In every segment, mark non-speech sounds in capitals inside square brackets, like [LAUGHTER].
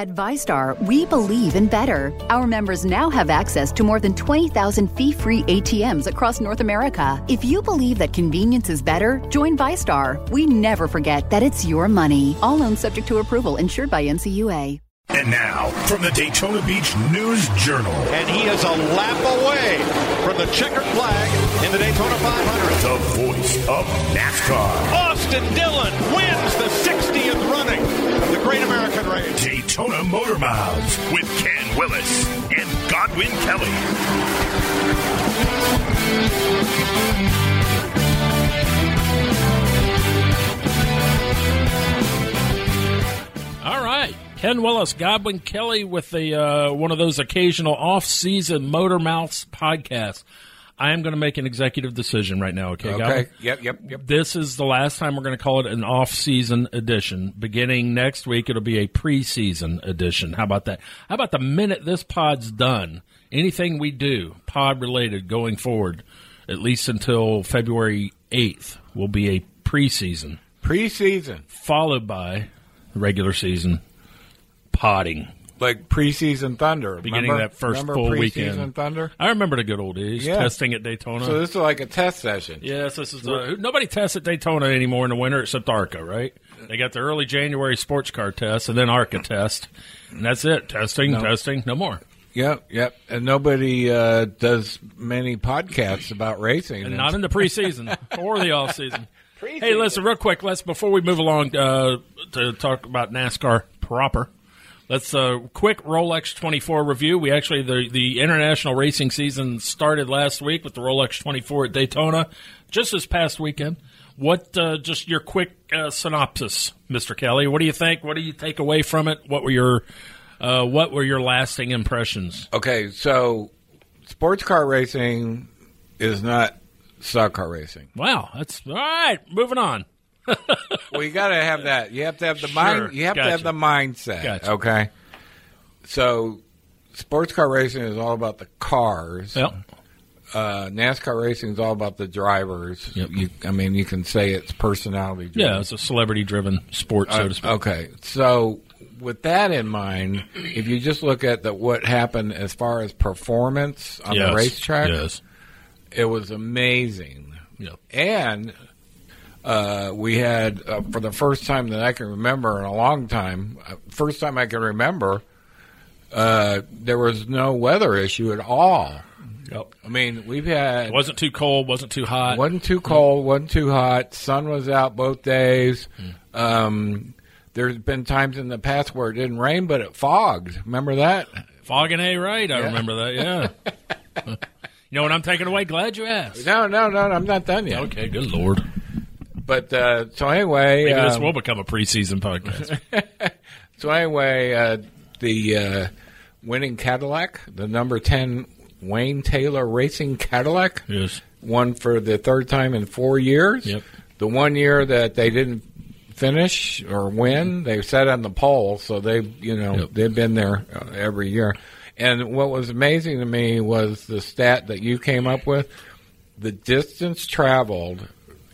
At VyStar, we believe in better. Our members now have access to more than 20,000 fee free ATMs across North America. If you believe that convenience is better, join VyStar. We never forget that it's your money. All loans subject to approval, insured by NCUA. And now, from the Daytona Beach News Journal. And he is a lap away from the checkered flag in the Daytona 500. The voice of NASCAR. Austin Dillon wins the 60th running Motor Mouths with Ken Willis and Godwin Kelly. All right. Ken Willis, Godwin Kelly with the uh, one of those occasional off-season Motor Mouths podcasts. I am going to make an executive decision right now. Okay, Okay. Yep. Yep. Yep. This is the last time we're going to call it an off-season edition. Beginning next week, it'll be a preseason edition. How about that? How about the minute this pod's done, anything we do pod related going forward, at least until February eighth, will be a preseason, Preseason, followed by regular season potting. Like preseason thunder. Beginning Remember? that first Remember full preseason weekend. thunder. I remember the good old days Yeah. testing at Daytona. So this is like a test session. Yes, this is uh, nobody tests at Daytona anymore in the winter except ARCA, right? They got the early January sports car test and then ARCA test, and that's it. Testing, No. testing, no more. Yep. Yep. And nobody uh, does many podcasts about racing. And not in the preseason [LAUGHS] or the off season. Hey, listen, real quick. Let's before we move along uh, to talk about NASCAR proper. Let's uh, quick Rolex 24 review. We actually the the international racing season started last week with the Rolex 24 at Daytona, just this past weekend. What uh, just your quick uh, synopsis, Mr. Kelly? What do you think? What do you take away from it? What were your uh, what were your lasting impressions? Okay, so sports car racing is not stock car racing. Wow, that's all right. Moving on. [LAUGHS] Well, you got to have that. You have to have the Sure, mind. You have gotcha. to have the mindset. Gotcha. Okay. So, sports car racing is all about the cars. Yep. Uh, NASCAR racing is all about the drivers. Yep. You, I mean, you can say it's personality. driven. Yeah, it's a celebrity driven sport, so to speak. Uh, Okay, so with that in mind, if you just look at the, what happened as far as performance on Yes, the racetrack, Yes. it was amazing. Yep. And uh, we had, uh, for the first time that I can remember in a long time, uh, first time I can remember, uh, there was no weather issue at all. Yep. I mean, we've had It wasn't too cold, wasn't too hot. wasn't too cold, wasn't too hot. Sun was out both days. Um, there's been times in the past where it didn't rain, but it fogged. Remember that? Fog and A right, I Yeah. remember that, yeah. [LAUGHS] you know what I'm taking away? Glad you asked. No, no, no, I'm not done yet. Okay, good lord. But uh, so anyway, Maybe this um, will become a preseason podcast. [LAUGHS] so anyway, uh, the uh, winning Cadillac, the number ten Wayne Taylor Racing Cadillac, yes. won for the third time in four years. Yep. The one year that they didn't finish or win, they sat on the pole, so they, you know, Yep. they've been there uh, every year. And what was amazing to me was the stat that you came up with: the distance traveled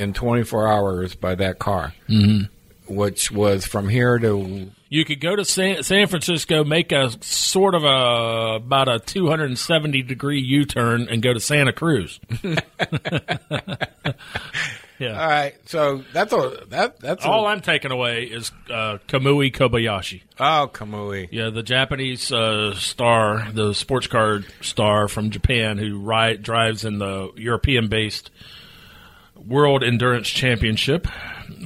in 24 hours by that car, mm-hmm. which was from here to You could go to San, San Francisco, make a sort of a about a 270 degree U turn, and go to Santa Cruz. [LAUGHS] yeah. All right, so that's a that that's All a, I'm taking away is uh, Kamui Kobayashi. oh Kamui. Yeah, the Japanese uh, star, the sports car star from Japan who ride, drives in the European based World Endurance Championship,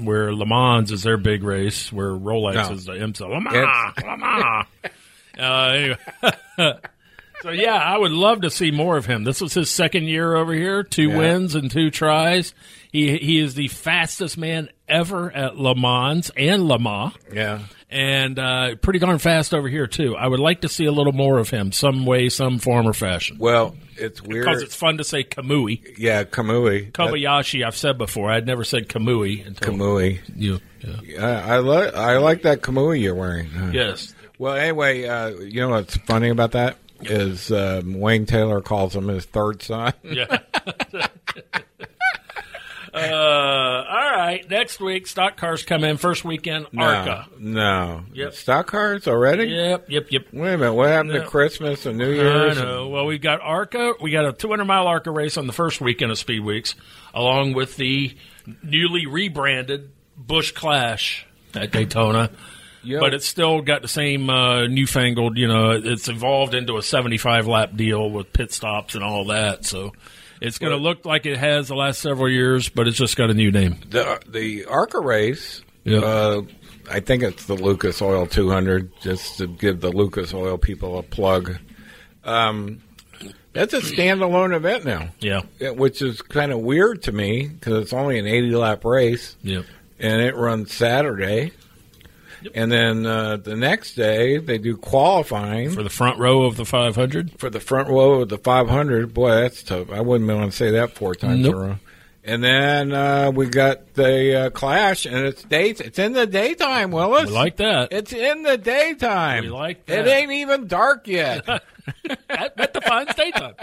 where Le Mans is their big race, where Rolex is the IMSA. Le Mans, [LAUGHS] Le Mans. uh, anyway. [LAUGHS] so, yeah, I would love to see more of him. This was his second year over here, two Yeah. wins and two tries. He, he is the fastest man ever at Le Mans and Le Mans Yeah. and uh, pretty darn fast over here too. I would like to see a little more of him, some way, some form or fashion. Well, it's weird. Because it's fun to say Kamui, yeah, Kamui. That- Kobayashi. I've said before. I'd never said Kamui until Kamui. you. Yeah. I, I like I like that Kamui you're wearing. Yes. Well, anyway, uh, you know what's funny about that is um, Wayne Taylor calls him his third son. Yeah. [LAUGHS] [LAUGHS] uh, all right. Next week, stock cars come in. First weekend, ARCA. No. Yep. Stock cars already? Yep, yep, yep. Wait a minute. What happened No. to Christmas and New Year's? I know. Well, we've got ARCA. We got a 200 mile ARCA race on the first weekend of Speed Weeks, along with the newly rebranded Busch Clash at Daytona. Yep. But it's still got the same uh, newfangled, you know, it's evolved into a 75 lap deal with pit stops and all that. So it's going to look like it has the last several years, but it's just got a new name. the the ARCA race. Uh, I think it's the Lucas Oil 200. Just to give the Lucas Oil people a plug. Um, that's a standalone event now, Yeah. yeah, which is kind of weird to me because it's only an 80 lap race Yeah. and it runs Saturday. And then uh, the next day they do qualifying For the front row of the 500. for the front row of the 500. Boy, that's tough. I wouldn't want to say that four times Nope. in a row. And then uh, we got the uh, Clash, and it's dates. It's in the daytime, Willis. We like that. It's in the daytime. We like It ain't even dark yet. [LAUGHS] at, at the fine state time.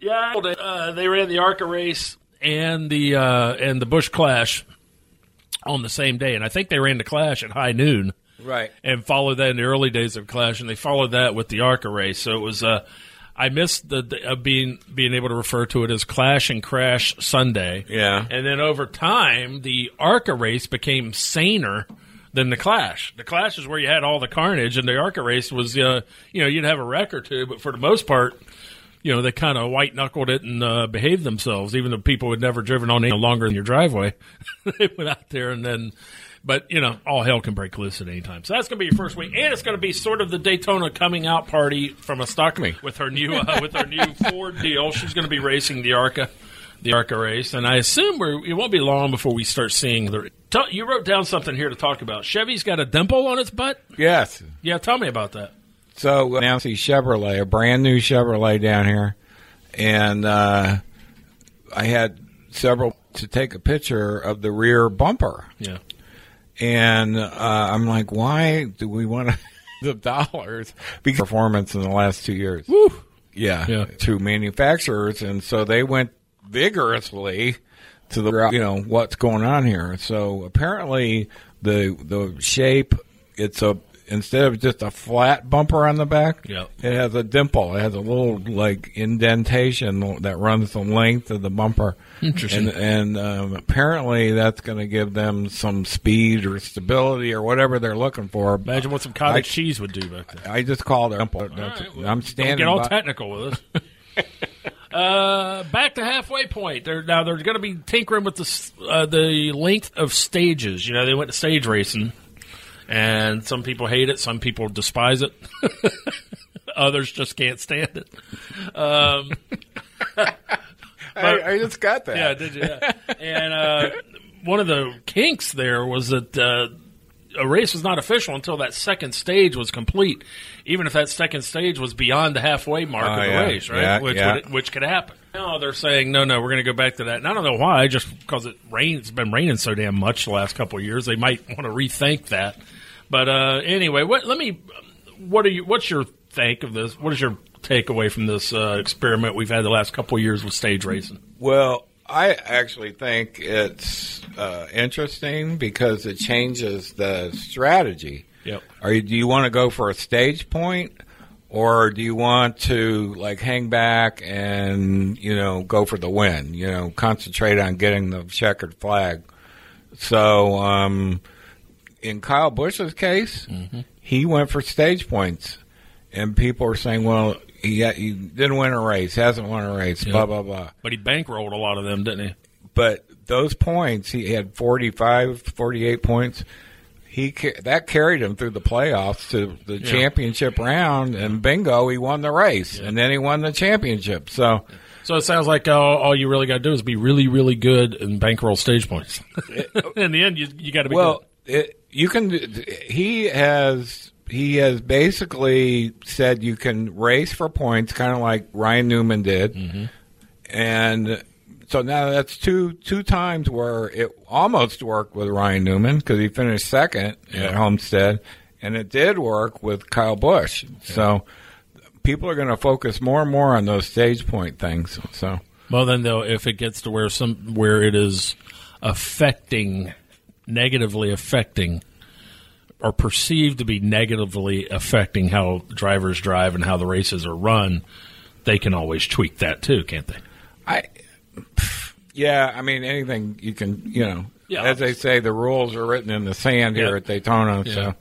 Yeah, uh, they ran the ARCA race and the uh, and the Busch Clash on the same day, and I think they ran the Clash at high noon right. and followed that in the early days of Clash, and they followed that with the ARCA race. So it was. Uh, I missed the the- uh, being being able to refer to it as Clash and Crash Sunday. Yeah. and then over time, the ARCA race became saner than the Clash. The Clash is where you had all the carnage, and the ARCA race was, uh, you know, you'd have a wreck or two, but for the most part, you know, they kind of white knuckled it and uh, behaved themselves, even though people had never driven on any longer than your driveway. [LAUGHS] they went out there and then, but you know, all hell can break loose at any time. So that's going to be your first week, and it's going to be sort of the Daytona coming out party from a stock Me. with her new uh, with her new Ford deal. She's going to be racing the ARCA. The ARCA race, and I assume we're, it won't be long before we start seeing the. Tell, you wrote down something here to talk about. Chevy's got a dimple on its butt. Yes. Yeah, tell me about that. So uh, Nancy Chevrolet, a brand new Chevrolet down here, and uh, I had several to take a picture of the rear bumper. Yeah, and uh, I'm like, why do we want [LAUGHS] the dollars because performance in the last two years? Woo. Yeah, Yeah. to manufacturers, and so they went vigorously to the you know what's going on here. So apparently the the shape it's a instead of just a flat bumper on the back, Yep. it has a dimple. It has a little like indentation that runs the length of the bumper. Interesting. And, and um, apparently that's going to give them some speed or stability or whatever they're looking for. Imagine what some cottage I- cheese would do back there. I just called it dimple. Right, well, I'm Don't standing. get all by- technical with us. [LAUGHS] uh, back to halfway point. They're, now they're going to be tinkering with the uh, the length of stages. You know, they went to stage racing, and some people hate it, some people despise it, [LAUGHS] others just can't stand it. Um, I, I just got that. yeah, did you? Yeah. and uh, one of the kinks there was that uh, a race was not official until that second stage was complete, even if that second stage was beyond the halfway mark Oh, of the yeah. race, right? Yeah, which yeah. Would, which could happen. Now they're saying no, no, we're going to go back to that. And I don't know why, just because it rains. It's been raining so damn much the last couple of years. They might [LAUGHS] want to rethink that. But uh, anyway, what? Let me. What are you? What's your think of this? What is your takeaway from this uh, experiment we've had the last couple of years with stage racing? Well, I actually think it's uh, interesting because it changes the strategy. Yep. Are you, do you want to go for a stage point, or do you want to like hang back and you know go for the win? You know, concentrate on getting the checkered flag. So, um, in Kyle Busch's case, he went for stage points, and people are saying, "Well, he, he didn't win a race, hasn't won a race, blah blah blah." But he bankrolled a lot of them, didn't he? but those points he had 45 48 points he that carried him through the playoffs to the championship round and bingo he won the race and then he won the championship so So it sounds like all, all you really got to do is be really, really good and bankroll stage points. [LAUGHS] In the end, you you got to be well good. it, you can he has he has basically said you can race for points kind of like Ryan Newman did Mm-hmm. and so now that's two two times where it almost worked with Ryan Newman because he finished second at Homestead, and it did work with Kyle Busch. So people are going to focus more and more on those stage point things. So Well, then though, if it gets to where some where it is affecting, negatively affecting, or perceived to be negatively affecting how drivers drive and how the races are run, they can always tweak that too, can't they? I, yeah, I mean anything you can, you know, Yeah, as they say, the rules are written in the sand here Yeah. at Daytona. Yeah. So,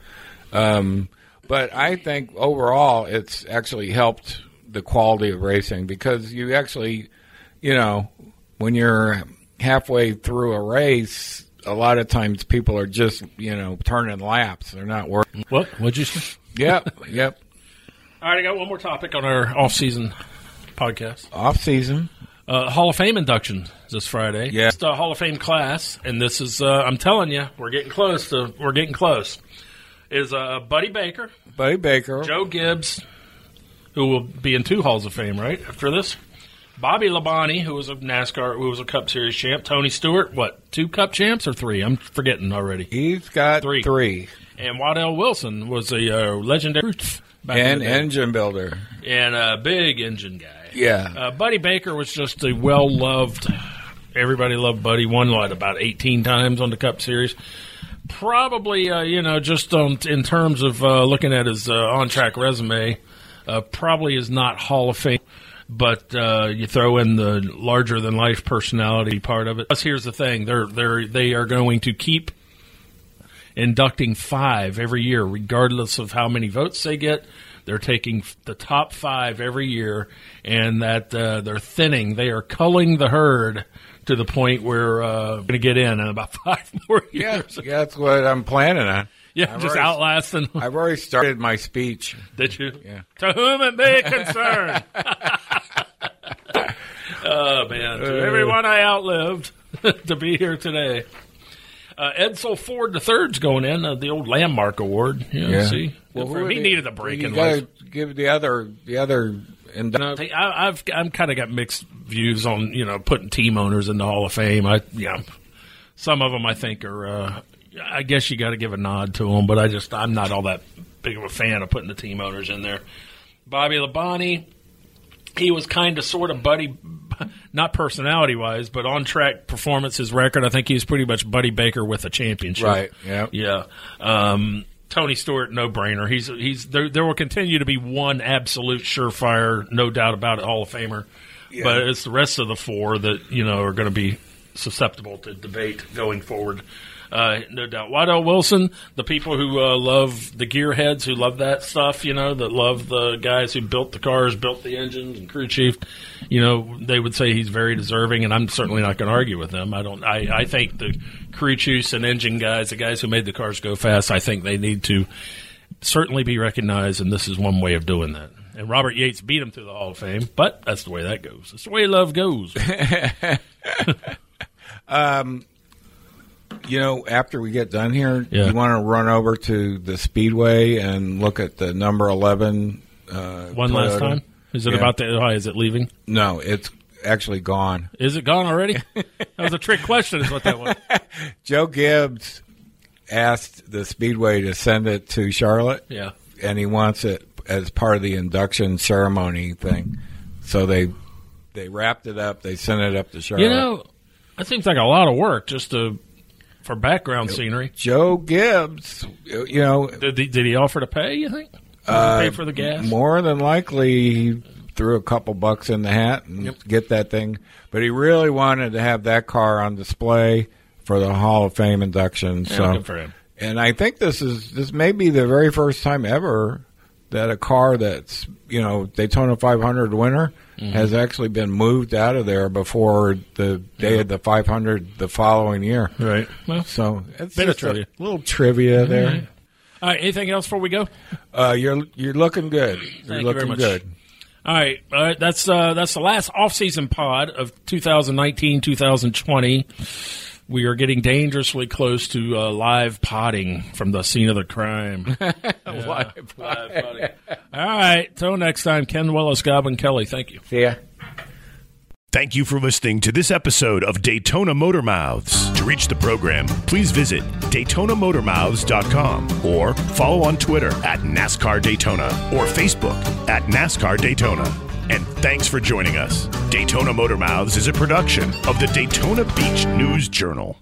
um, but I think overall it's actually helped the quality of racing because you actually, you know, when you're halfway through a race, a lot of times people are just, you know, turning laps. They're not working. What? What'd you say? yep, yep. All right, I got one more topic on our off-season podcast. Off season. Uh, Hall of Fame induction this Friday. Yeah. It's the Hall of Fame class, and this is, uh, I'm telling you, we're getting close to, we're getting close. Is uh, Buddy Baker, Buddy Baker. Joe Gibbs, who will be in two Halls of Fame, right, after this. Bobby Labonte, who was a NASCAR, who was a Cup Series champ. Tony Stewart, what, two Cup champs or three? I'm forgetting already. He's got Three. three. And Waddell Wilson was a uh, legendary And engine builder. and a big engine guy. Yeah. Uh, Buddy Baker was just a well loved. Everybody loved Buddy. Won what about eighteen times on the Cup Series. Probably, uh, you know, just on, in terms of uh, looking at his uh, on track resume, uh, probably is not Hall of Fame. But uh, you throw in the larger than life personality part of it. Plus, here's the thing: they're they're they are going to keep inducting five every year, regardless of how many votes they get. They're taking the top five every year, and that uh, they're thinning. They are culling the herd to the point where uh, going to get in in about [LAUGHS] five more years. Yeah, years. that's what I'm planning on. Yeah, I've just already- outlasting. I've already started my speech. Did you? Yeah. To whom it may [LAUGHS] concern. [LAUGHS] oh man! To everyone I outlived [LAUGHS] to be here today. Uh, Edsel Ford the third's going in uh, the old landmark award. Yeah, Yeah. see, Well, for he needed a break you in gotta life. Give the other, the other, and Hey, I, I've I'm kind of got mixed views on you know putting team owners in the Hall of Fame. I yeah, some of them I think are. Uh, I guess you got to give a nod to him, but I just I'm not all that big of a fan of putting the team owners in there. Bobby Labonte, he was kind of sort of buddy, not personality wise, but on track performance. His record, I think he's pretty much Buddy Baker with a championship. Right, yeah. Yeah. Um, Tony Stewart, no brainer. He's he's there. There will continue to be one absolute surefire, no doubt about it, Hall of Famer. But it's the rest of the four that you know are going to be susceptible to debate going forward. Uh, no doubt. Waddell Wilson, the people who uh, love the gearheads, who love that stuff, you know, that love the guys who built the cars, built the engines, and crew chief, you know, they would say he's very deserving, and I'm certainly not going to argue with them. I don't. I, I think the crew chiefs and engine guys, the guys who made the cars go fast, I think they need to certainly be recognized, and this is one way of doing that. And Robert Yates beat him to the Hall of Fame, but that's the way that goes. That's the way love goes. [LAUGHS] you know, after we get done here, Yeah. you want to run over to the Speedway and look at the number eleven. Uh, One last time. Is it Yeah. about to? Is it leaving? No, it's actually gone. Is it gone already? [LAUGHS] that was a trick question, is what that was. [LAUGHS] Joe Gibbs asked the Speedway to send it to Charlotte. Yeah. and he wants it as part of the induction ceremony thing. So they they wrapped it up. They sent it up to Charlotte. You know, that seems like a lot of work just to for background scenery. Joe Gibbs, you know, Did he, did he offer to pay? You think? Uh, pay for the gas? more than likely he threw a couple bucks in the hat and get that thing. But he really wanted to have that car on display for the Hall of Fame induction. Yeah, so good for him. And I think this is this may be the very first time ever that a car that's you know Daytona 500 winner Mm-hmm. has actually been moved out of there before the day of the 500 the following year. Right. Well, So it's Bit of just a trivia. little trivia there. all right. Anything else before we go? Uh, you're you're looking good. You're Thank you looking very much. good. All right, all right. That's uh, that's the last off-season pod of 2019, 2020. We are getting dangerously close to uh, live potting from the scene of the crime. [LAUGHS] Live. Live potting. All right. Till next time, Ken Willis, Godwin Kelly. Thank you. See ya. Thank you for listening to this episode of Daytona Motor Mouths. To reach the program, please visit DaytonaMotorMouths.com or follow on Twitter at NASCAR Daytona or Facebook at NASCAR Daytona. And thanks for joining us. Daytona Motor Mouths is a production of the Daytona Beach News Journal.